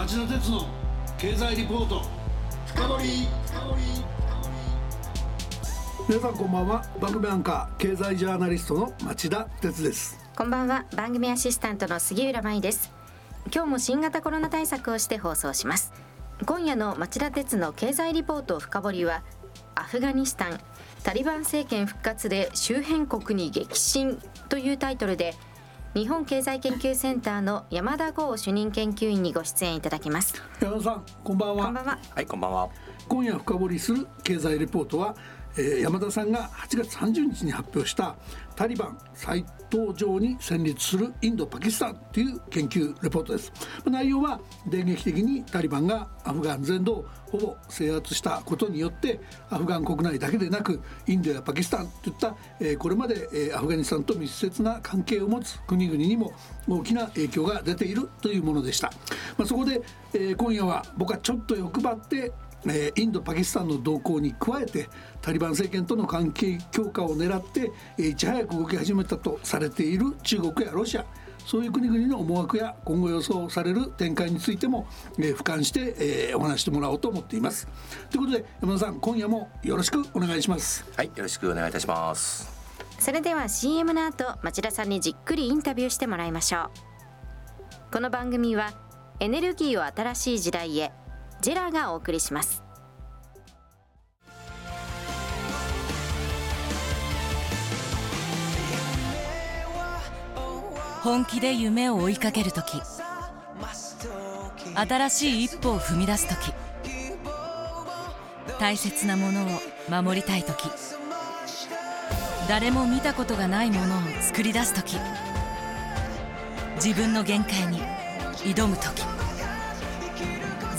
町田鉄の経済リポート。深掘皆さんこんばんは。番組アンカー経済ジャーナリストの町田鉄です。こんばんは。番組アシスタントの杉浦舞です。今日も新型コロナ対策をして放送します。今夜の町田鉄の経済リポート深掘りはアフガニスタンタリバン政権復活で周辺国に激震というタイトルで日本経済研究センターの山田剛主任研究員にご出演いただきます。山田さんこんばんは。こんばんは。はいこんばんは。今夜深掘りする経済レポートはえー、山田さんが8月30日に発表したタリバン再登場に戦慄するインドパキスタンという研究レポートです。内容は電撃的にタリバンがアフガン全土をほぼ制圧したことによってアフガン国内だけでなくインドやパキスタンといった、えー、これまで、えー、アフガニスタンと密接な関係を持つ国々にも大きな影響が出ているというものでした、まあ、そこで、えー、今夜は僕はちょっと欲張ってえインドパキスタンの動向に加えてタリバン政権との関係強化を狙って、えいち早く動き始めたとされている中国やロシアそういう国々の思惑や今後予想される展開についても、えー、俯瞰して、えー、お話してもらおうと思っています。ということで山田さん今夜もよろしくお願いします。はいよろしくお願いいたします。それでは CM の後町田さんにじっくりインタビューしてもらいましょう。この番組はエネルギーを新しい時代へジェラがお送りします。本気で夢を追いかける時新しい一歩を踏み出す時大切なものを守りたい時誰も見たことがないものを作り出す時自分の限界に挑む時。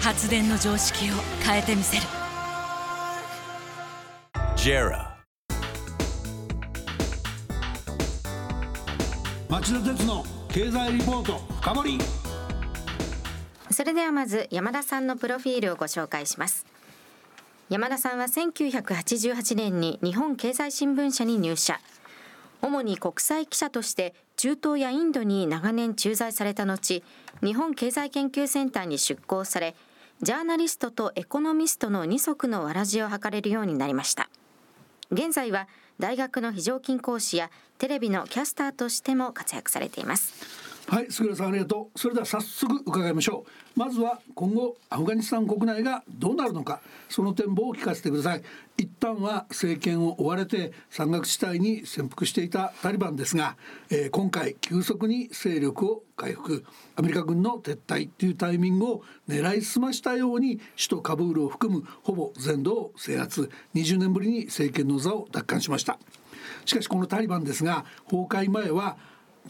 発電の常識を変えてみせる。JERA. 町田鉄の経済リポート深掘それではまず山田さんのプロフィールをご紹介します。山田さんは1988年に日本経済新聞社に入社。主に国際記者として中東やインドに長年駐在された後日本経済研究センターに出向されジャーナリストとエコノミストの二足のわらじを図れるようになりました。現在は大学の非常勤講師やテレビのキャスターとしても活躍されています。はい、杉浦さんありがとう。それでは早速伺いましょう。まずは今後アフガニスタン国内がどうなるのか、その展望を聞かせてください。一旦は政権を追われて山岳地帯に潜伏していたタリバンですが、えー、今回急速に勢力を回復、アメリカ軍の撤退というタイミングを狙いすましたように首都カブールを含むほぼ全土を制圧、20年ぶりに政権の座を奪還しました。しかしこのタリバンですが崩壊前は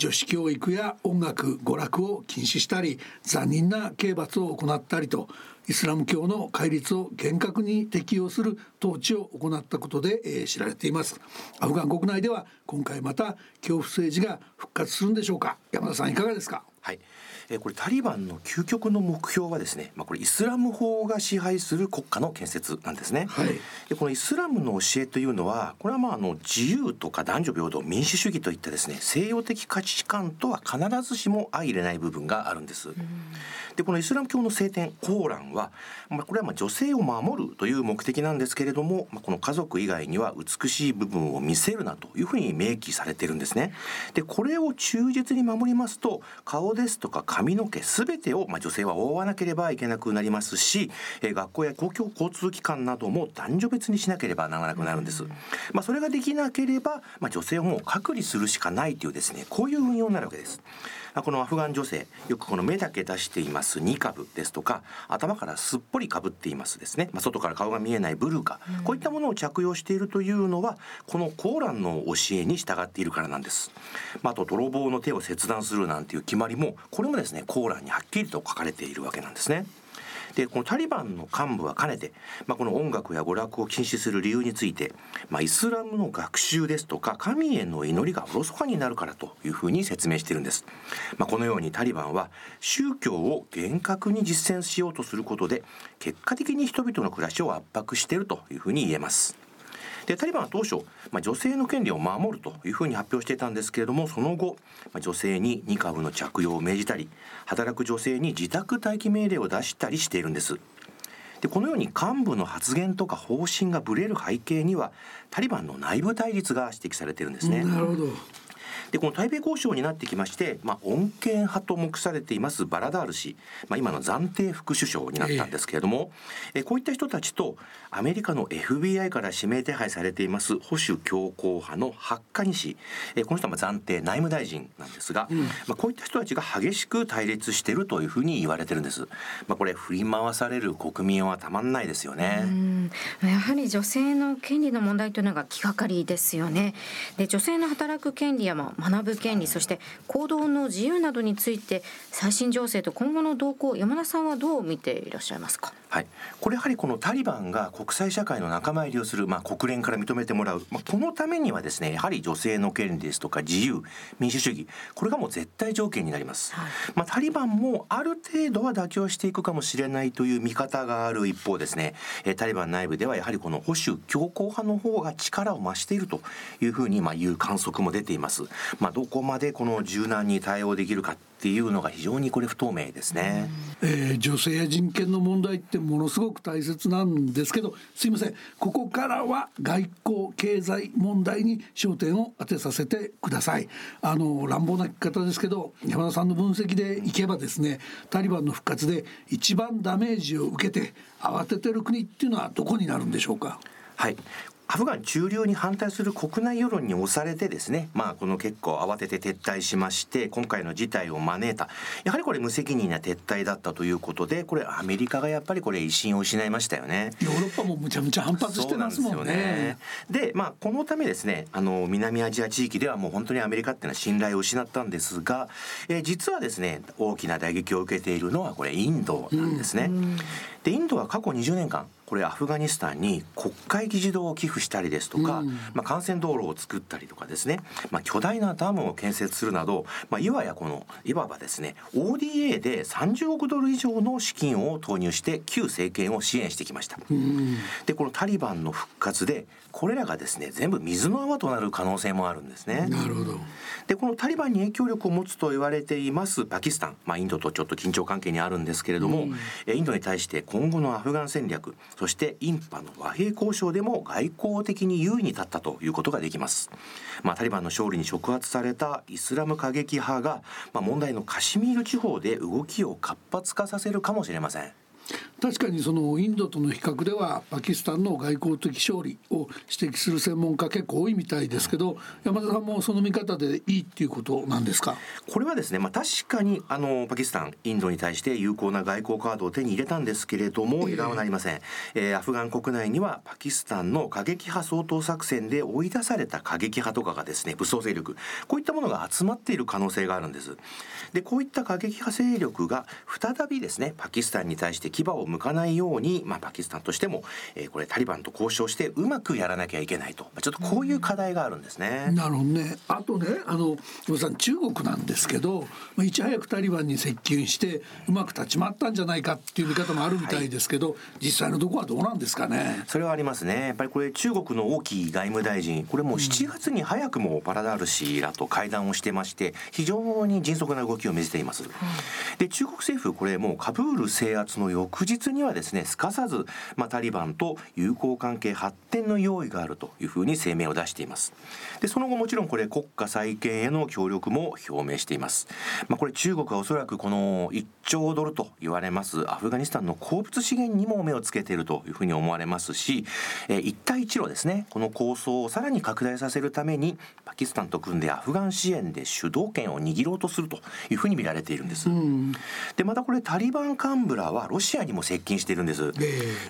女子教育や音楽娯楽を禁止したり残忍な刑罰を行ったりとイスラム教の戒律を厳格に適用する統治を行ったことで、えー、知られています。アフガン国内では今回また恐怖政治が復活するんでしょうか。山田さんいかがですか？はいえこれタリバンの究極の目標はですね、まあ、これイスラム法が支配する国家の建設なんですね。はい、でこのイスラムの教えというのはこれはまああの自由とか男女平等民主主義といったですね西洋的価値観とは必ずしも相入れない部分があるんです。でこのイスラム教の聖典コーランは、まあ、これはまあ女性を守るという目的なんですけれども、まあ、この家族以外には美しい部分を見せるなというふうに明記されてるんですね。でこれを忠実に守りますと顔ですとか髪の毛すべてを、まあ、女性は覆わなければいけなくなりますし、えー、学校や公共交通機関なども男女別にしなければならなくなるんです。まあ、それができなければ、まあ、女性をもう隔離するしかないというですねこういう運用になるわけです。このアフガン女性よくこの目だけ出していますニカブですとか頭からすっぽりかぶっていますですね、まあ、外から顔が見えないブルカ、こういったものを着用しているというのはこのコーランの教えに従っているからなんです、まあ、あと泥棒の手を切断するなんていう決まりもこれもですねコーランにはっきりと書かれているわけなんですねでこのタリバンの幹部はかねて、まあ、この音楽や娯楽を禁止する理由について、まあ、イスラムの学習ですとか神への祈りがおろそかになるからというふうに説明しているんです、まあ、このようにタリバンは宗教を厳格に実践しようとすることで結果的に人々の暮らしを圧迫しているというふうに言えます。でタリバンは当初、まあ、女性の権利を守るというふうに発表していたんですけれどもその後、まあ、女性にニカブの着用を命じたり働く女性に自宅待機命令を出したりしているんです。でこのように幹部の発言とか方針がぶれる背景にはタリバンの内部対立が指摘されているんですね。なるほどでこの台北交渉になってきまして、まあ、穏健派と目されていますバラダール氏、まあ、今の暫定副首相になったんですけれども、えー、こういった人たちとアメリカの FBI から指名手配されています保守強硬派のハッカニ氏、えー、この人は暫定内務大臣なんですが、うん、まあ、こういった人たちが激しく対立しているというふうに言われてるんです。まあ、これ振り回される国民はたまんないですよね。やはり女性の権利の問題というのが気がかりですよね。で女性の働く権利や学ぶ権利そして行動の自由などについて最新情勢と今後の動向山田さんはどう見ていらっしゃいますか？はい、これやはりこのタリバンが国際社会の仲間入りをする、まあ、国連から認めてもらう、まあ、このためにはですねやはり女性の権利ですとか自由民主主義これがもう絶対条件になります、はい、まあ、タリバンもある程度は妥協していくかもしれないという見方がある一方ですね。タリバン内部ではやはりこの保守強硬派の方が力を増しているというふうにまあいう観測も出ています、まあ、どこまでこの柔軟に対応できるかっていうのが非常にこれ不透明ですね、えー、女性や人権の問題ってものすごく大切なんですけどすいません。ここからは外交経済問題に焦点を当てさせてください。あの乱暴な聞き方ですけど山田さんの分析でいけばですねタリバンの復活で一番ダメージを受けて慌ててる国っていうのはどこになるんでしょうか？はいアフガン中流に反対する国内世論に押されてですね、まあ、この結構慌てて撤退しまして今回の事態を招いた。やはりこれ無責任な撤退だったということでこれアメリカがやっぱりこれ威信を失いましたよね。ヨーロッパもむちゃむちゃ反発してますもんね。で、ね、まあこのためですねあの南アジア地域ではもう本当にアメリカっていうのは信頼を失ったんですが、えー、実はですね大きな打撃を受けているのはこれインドなんですね、うん、でインドは過去20年間これアフガニスタンに国会議事堂を寄付したりですとか、うん、まあ、幹線道路を作ったりとかですね、まあ、巨大なダムを建設するなど、まあ、いわやこのいわばですね ODA で30億ドル以上の資金を投入して旧政権を支援してきました。うん、でこのタリバンの復活でこれらがですね全部水の泡となる可能性もあるんですね。なるほど。でこのタリバンに影響力を持つと言われていますパキスタン、まあ、インドとちょっと緊張関係にあるんですけれども、うん、インドに対して今後のアフガン戦略そしてインパの和平交渉でも外交的に優位に立ったということができます。まあ、タリバンの勝利に触発されたイスラム過激派が、まあ、問題のカシミール地方で動きを活発化させるかもしれません。確かにそのインドとの比較ではパキスタンの外交的勝利を指摘する専門家結構多いみたいですけど山田さんもその見方でいいっていうことなんですか？これはですね、まあ、確かにあのパキスタンインドに対して有効な外交カードを手に入れたんですけれども油断はなりません、えー、アフガン国内にはパキスタンの過激派掃討作戦で追い出された過激派とかがですね武装勢力。こういったものが集まっている可能性があるんです。でこういった過激派勢力が再びですねパキスタンに対して牙を向かないように、まあ、パキスタンとしても、えー、これタリバンと交渉してうまくやらなきゃいけないと、まあ、ちょっとこういう課題があるんですね。なるほどねあとねあのさん中国なんですけど、まあ、いち早くタリバンに接近してうまく立ち回ったんじゃないかっていう見方もあるみたいですけど、はい、実際のところはどうなんですかね？それはありますねやっぱりこれ中国の王毅外務大臣これもう7月に早くもパラダール氏らと会談をしてまして非常に迅速な動きを見せています。で中国政府これもうカブール制圧の翌日にはですねすかさず、まあ、タリバンと友好関係発展の用意があるというふうに声明を出しています。でその後もちろんこれ国家再建への協力も表明しています、まあ、これ中国はおそらくこの1兆ドルと言われますアフガニスタンの鉱物資源にも目をつけているというふうに思われますし、えー、一帯一路ですねこの構想をさらに拡大させるためにパキスタンと組んでアフガン支援で主導権を握ろうとするというふうに見られているんです、うん、でまたこれタリバン幹部らはロシアにも接近しているんです。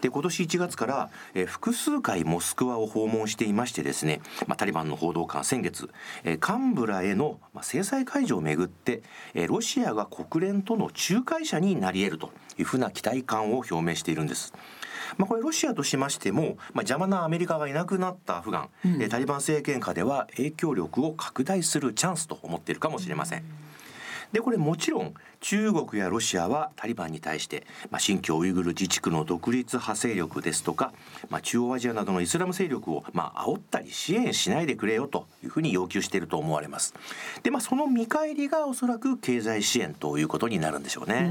で今年1月から、えー、複数回モスクワを訪問していましてですね、まあ、タリバンの報道官先月、えー、カンブラへの、まあ、制裁解除をめぐって、えー、ロシアが国連との仲介者になり得るというふうな期待感を表明しているんです。まあ、これロシアとしましても、まあ、邪魔なアメリカがいなくなったアフガン、うん、タリバン政権下では影響力を拡大するチャンスと思っているかもしれません。でこれもちろん中国やロシアはタリバンに対して、まあ、新疆ウイグル自治区の独立派勢力ですとか、まあ、中央アジアなどのイスラム勢力を、まあ煽ったり支援しないでくれよというふうに要求していると思われます。で、まあ、その見返りがおそらく経済支援ということになるんでしょうね。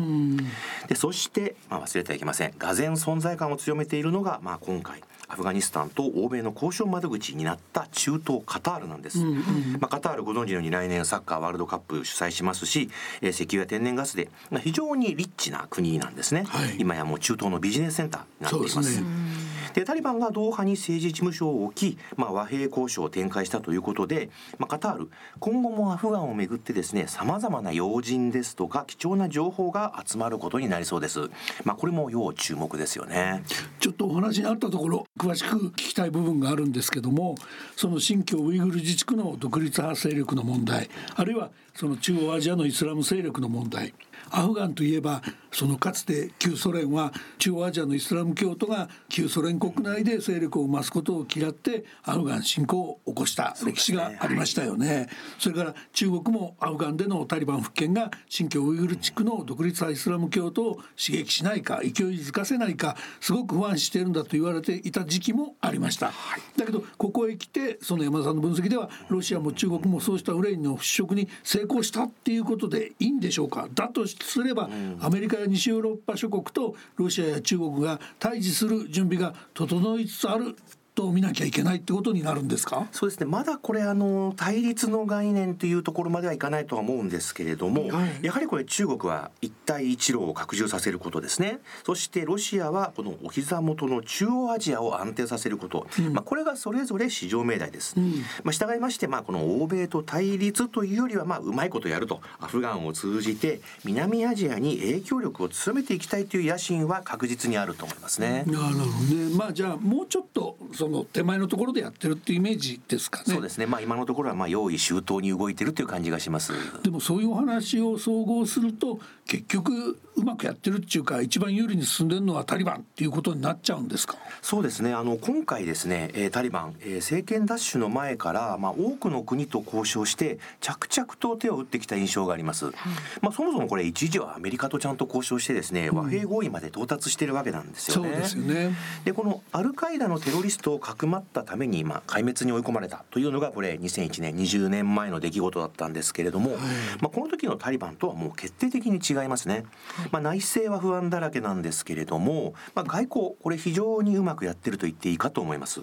でそして、まあ、忘れてはいけませんがぜ存在感を強めているのが、まあ、今回アフガニスタンと欧米の交渉窓口になった中東カタールなんです、うんうん、まあ、カタールご存知のように来年サッカーワールドカップ主催しますし、えー、石油や天然ガスで非常にリッチな国なんですね、はい、今やもう中東のビジネスセンターになっています。でタリバンがドーハに政治事務所を置き、まあ、和平交渉を展開したということで、まあ、カタール今後もアフガンをめぐってですねさまざまな要人ですとか貴重な情報が集まることになりそうです。まあ、これも要注目ですよねちょっとお話にあったところ詳しく聞きたい部分があるんですけどもその新疆ウイグル自治区の独立派勢力の問題あるいはその中央アジアのイスラム勢力の問題アフガンといえばそのかつて旧ソ連は中央アジアのイスラム教徒が旧ソ連国内で勢力を増すことを嫌ってアフガン侵攻を起こした歴史がありましたよね。それから中国もアフガンでのタリバン復権が新疆ウイグル地区の独立派イスラム教徒を刺激しないか勢いづかせないかすごく不安しているんだと言われていた時期もありました。だけどここへ来てその山田さんの分析ではロシアも中国もそうした憂いの払拭に成功したっていうことでいいんでしょうか。だとすれば、アメリカや西ヨーロッパ諸国とロシアや中国が対峙する準備が整いつつあると見なきゃいけないってことになるんですか？そうですね。まだこれあの対立の概念というところまではいかないとは思うんですけれども、はい、やはりこれ中国は一帯一路を拡充させることですね。そしてロシアはこのお膝元の中央アジアを安定させること、うん、まあ、これがそれぞれ市場命題です、うん、まあ、従いましてまあこの欧米と対立というよりはまあうまいことやるとアフガンを通じて南アジアに影響力を強めていきたいという野心は確実にあると思いますね。なるほどね。まあじゃあもうちょっとそその手前のところでやってるっていうイメージですかね。そうですね。まあ今のところはまあ用意周到に動いてるという感じがします。でもそういうお話を総合すると結局うまくやってるっていうか一番有利に進んでるのはタリバンっていうことになっちゃうんですか？そうですね。あの今回ですね、えー、タリバン、えー、政権奪取の前からまあ多くの国と交渉して着々と手を打ってきた印象があります。まあそもそもこれ一時はアメリカとちゃんと交渉してですね、和平合意まで到達してるわけなんですよね。そうですよね。でこのアルカイダのテロリストをかくまったために、まあ、壊滅に追い込まれたというのがこれ2001年20年前の出来事だったんですけれども、はい、まあ、この時のタリバンとはもう決定的に違いますね、まあ、内政は不安だらけなんですけれども、まあ、外交これ非常にうまくやってると言っていいかと思います。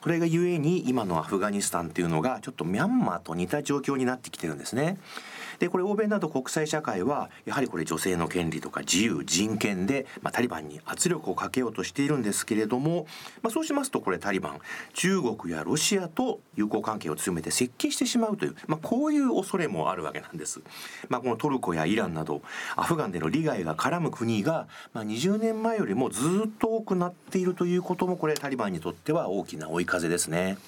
これがゆえに今のアフガニスタンっていうのがちょっとミャンマーと似た状況になってきてるんですねでこれ欧米など国際社会はやはりこれ女性の権利とか自由人権で、まあ、タリバンに圧力をかけようとしているんですけれども、まあ、そうしますとこれタリバン中国やロシアと友好関係を強めて接近してしまうという、まあ、こういう恐れもあるわけなんです。まあ、このトルコやイランなどアフガンでの利害が絡む国が、まあ、20年前よりもずっと多くなっているということもこれタリバンにとっては大きな追い風ですね。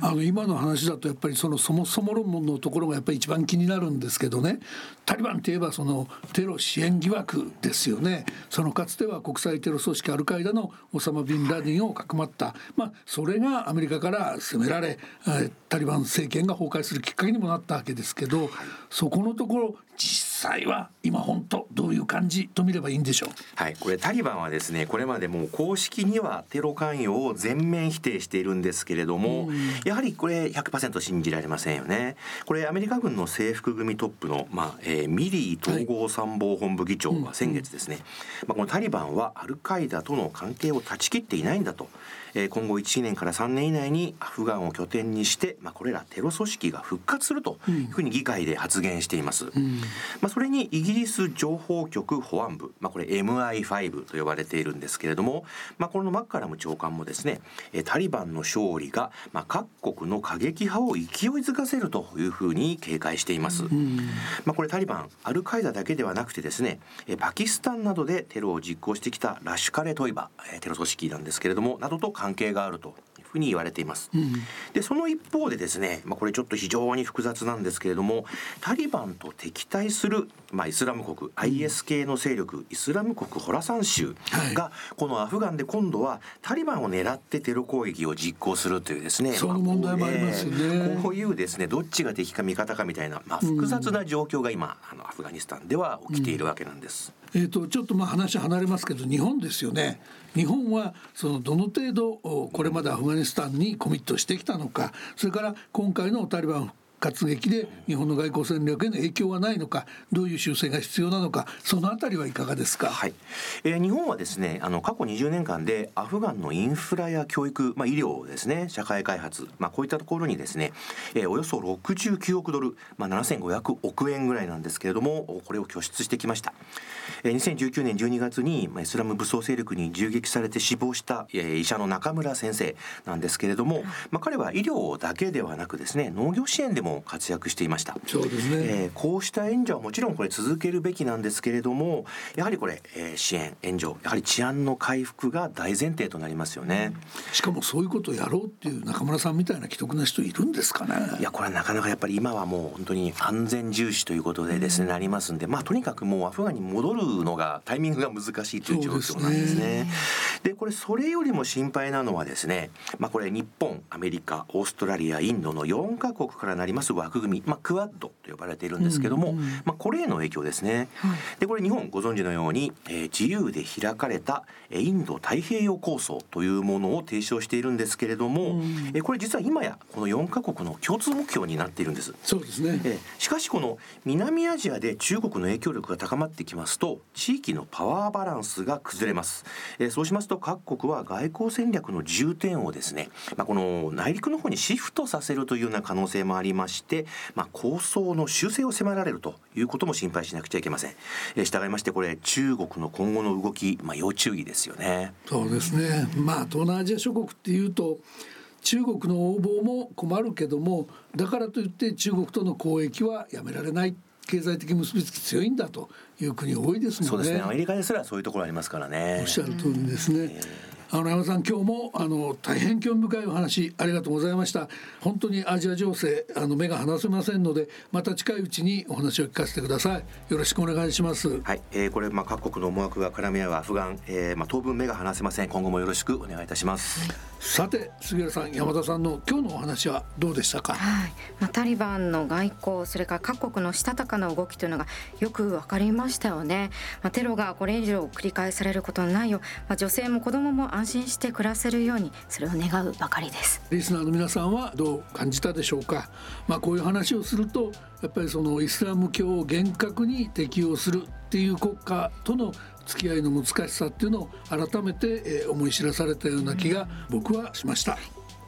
あの今の話だとやっぱりそのそもそも論のところがやっぱり一番気になるんですけどねタリバンといえばそのテロ支援疑惑ですよね。そのかつては国際テロ組織アルカイダのオサマ・ビンラディンをかくまった、まあ、それがアメリカから攻められタリバン政権が崩壊するきっかけにもなったわけですけど、そこのところ実際は今本当どういう感じと見ればいいんでしょう？はいこれタリバンはですねこれまでも公式にはテロ関与を全面否定しているんですけれども、やはりこれ100%信じられませんよね。これアメリカ軍の制服組トップの、まあえー、ミリー統合参謀本部議長は先月ですね、まあ、このタリバンはアルカイダとの関係を断ち切っていないんだとえ今後1年から3年以内にアフガンを拠点にして、まあ、これらテロ組織が復活するというふうに議会で発言しています。うん、まあ、それにイギリス情報局保安部、まあ、これ MI5 と呼ばれているんですけれども、まあ、このマッカラム長官もですねタリバンの勝利が、まあ、各国の過激派を勢いづかせるというふうに警戒しています。まあ、これタリバンアルカイダだけではなくてですねパキスタンなどでテロを実行してきたラシュカレトイバテロ組織なんですけれどもなどと関係があるとふうに言われています。うん、でその一方でですね、まあ、これちょっと非常に複雑なんですけれどもタリバンと敵対する、まあ、イスラム国 IS 系の勢力イスラム国ホラサン州が、このアフガンで今度はタリバンを狙ってテロ攻撃を実行するというですねその問題もありますよね、こういうですねどっちが敵か味方かみたいな、まあ、複雑な状況が今、あのアフガニスタンでは起きているわけなんです。えーと、ちょっとまあ話離れますけど日本ですよね日本はそのどの程度これまでアフガニスタンにコミットしてきたのかそれから今回のタリバン活劇で日本の外交戦略への影響はないのかどういう修正が必要なのかそのあたりはいかがですか、はい。えー、日本はですねあの過去20年間でアフガンのインフラや教育、まあ、医療ですね社会開発、まあ、こういったところにですね、えー、およそ69億ドル、まあ、7500億円ぐらいなんですけれどもこれを拠出してきました、えー、2019年12月に、まあ、イスラム武装勢力に銃撃されて死亡した、えー、医者の中村先生なんですけれども、まあ、彼は医療だけではなくですね農業支援でも活躍していました。そうですね、えー、こうした援助はもちろんこれ続けるべきなんですけれどもやはりこれ、えー、支援援助やはり治安の回復が大前提となりますよね、しかもそういうことをやろうっていう中村さんみたいな既得な人いるんですかね。いやこれはなかなかやっぱり今はもう本当に安全重視ということでですね、なりますんでまあとにかくもうアフガンに戻るのがタイミングが難しいという状況なんですね。でこれそれよりも心配なのはですねまあこれ日本アメリカオーストラリアインドの4カ国からなります枠組み、まあ、クアッドと呼ばれているんですけども、うんうん、まあ、これへの影響ですね。はい、でこれ日本ご存知のように、えー、自由で開かれたインド太平洋構想というものを提唱しているんですけれども、うん、えー、これ実は今やこの4カ国の共通目標になっているんです。そうですね、えー、しかしこの南アジアで中国の影響力が高まってきますと地域のパワーバランスが崩れます。えー、そうしますと各国は外交戦略の重点をですね、まあ、この内陸の方にシフトさせるというような可能性もありまして、まあ、構想の修正を迫られるということも心配しなくちゃいけません。えー、従いましてこれ中国の今後の動き、まあ、要注意ですよね。そうですね。まあ東南アジア諸国っていうと中国の横暴も困るけどもだからといって中国との交易はやめられない経済的結びつき強いんだという国多いですもんね。そうですね。アメリカですらそういうところありますからね。おっしゃる通りですね。えーあの山さん今日もあの大変興味深いお話ありがとうございました。本当にアジア情勢あの目が離せませんのでまた近いうちにお話を聞かせてください。よろしくお願いします。はい、えー、これまあ各国の思惑が絡み合うアフガン、えー、まあ当分目が離せません。今後もよろしくお願いいたします、はい、さて杉浦さん山田さんの今日のお話はどうでしたか？はい、まあ、タリバンの外交それから各国のしたたかな動きというのがよくわかりましたよね、まあ、テロがこれ以上繰り返されることのないよう、まあ、女性も子供も安心して暮らせるようにそれを願うばかりですリスナーの皆さんはどう感じたでしょうか？まあこういう話をするとやっぱりそのイスラム教を厳格に適用するっていう国家との付き合いの難しさっていうのを改めて思い知らされたような気が僕はしました。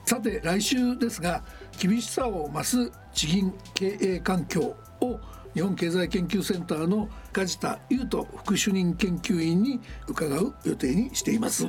さて来週ですが厳しさを増す地銀経営環境を日本経済研究センターの梶田優斗副主任研究員に伺う予定にしています。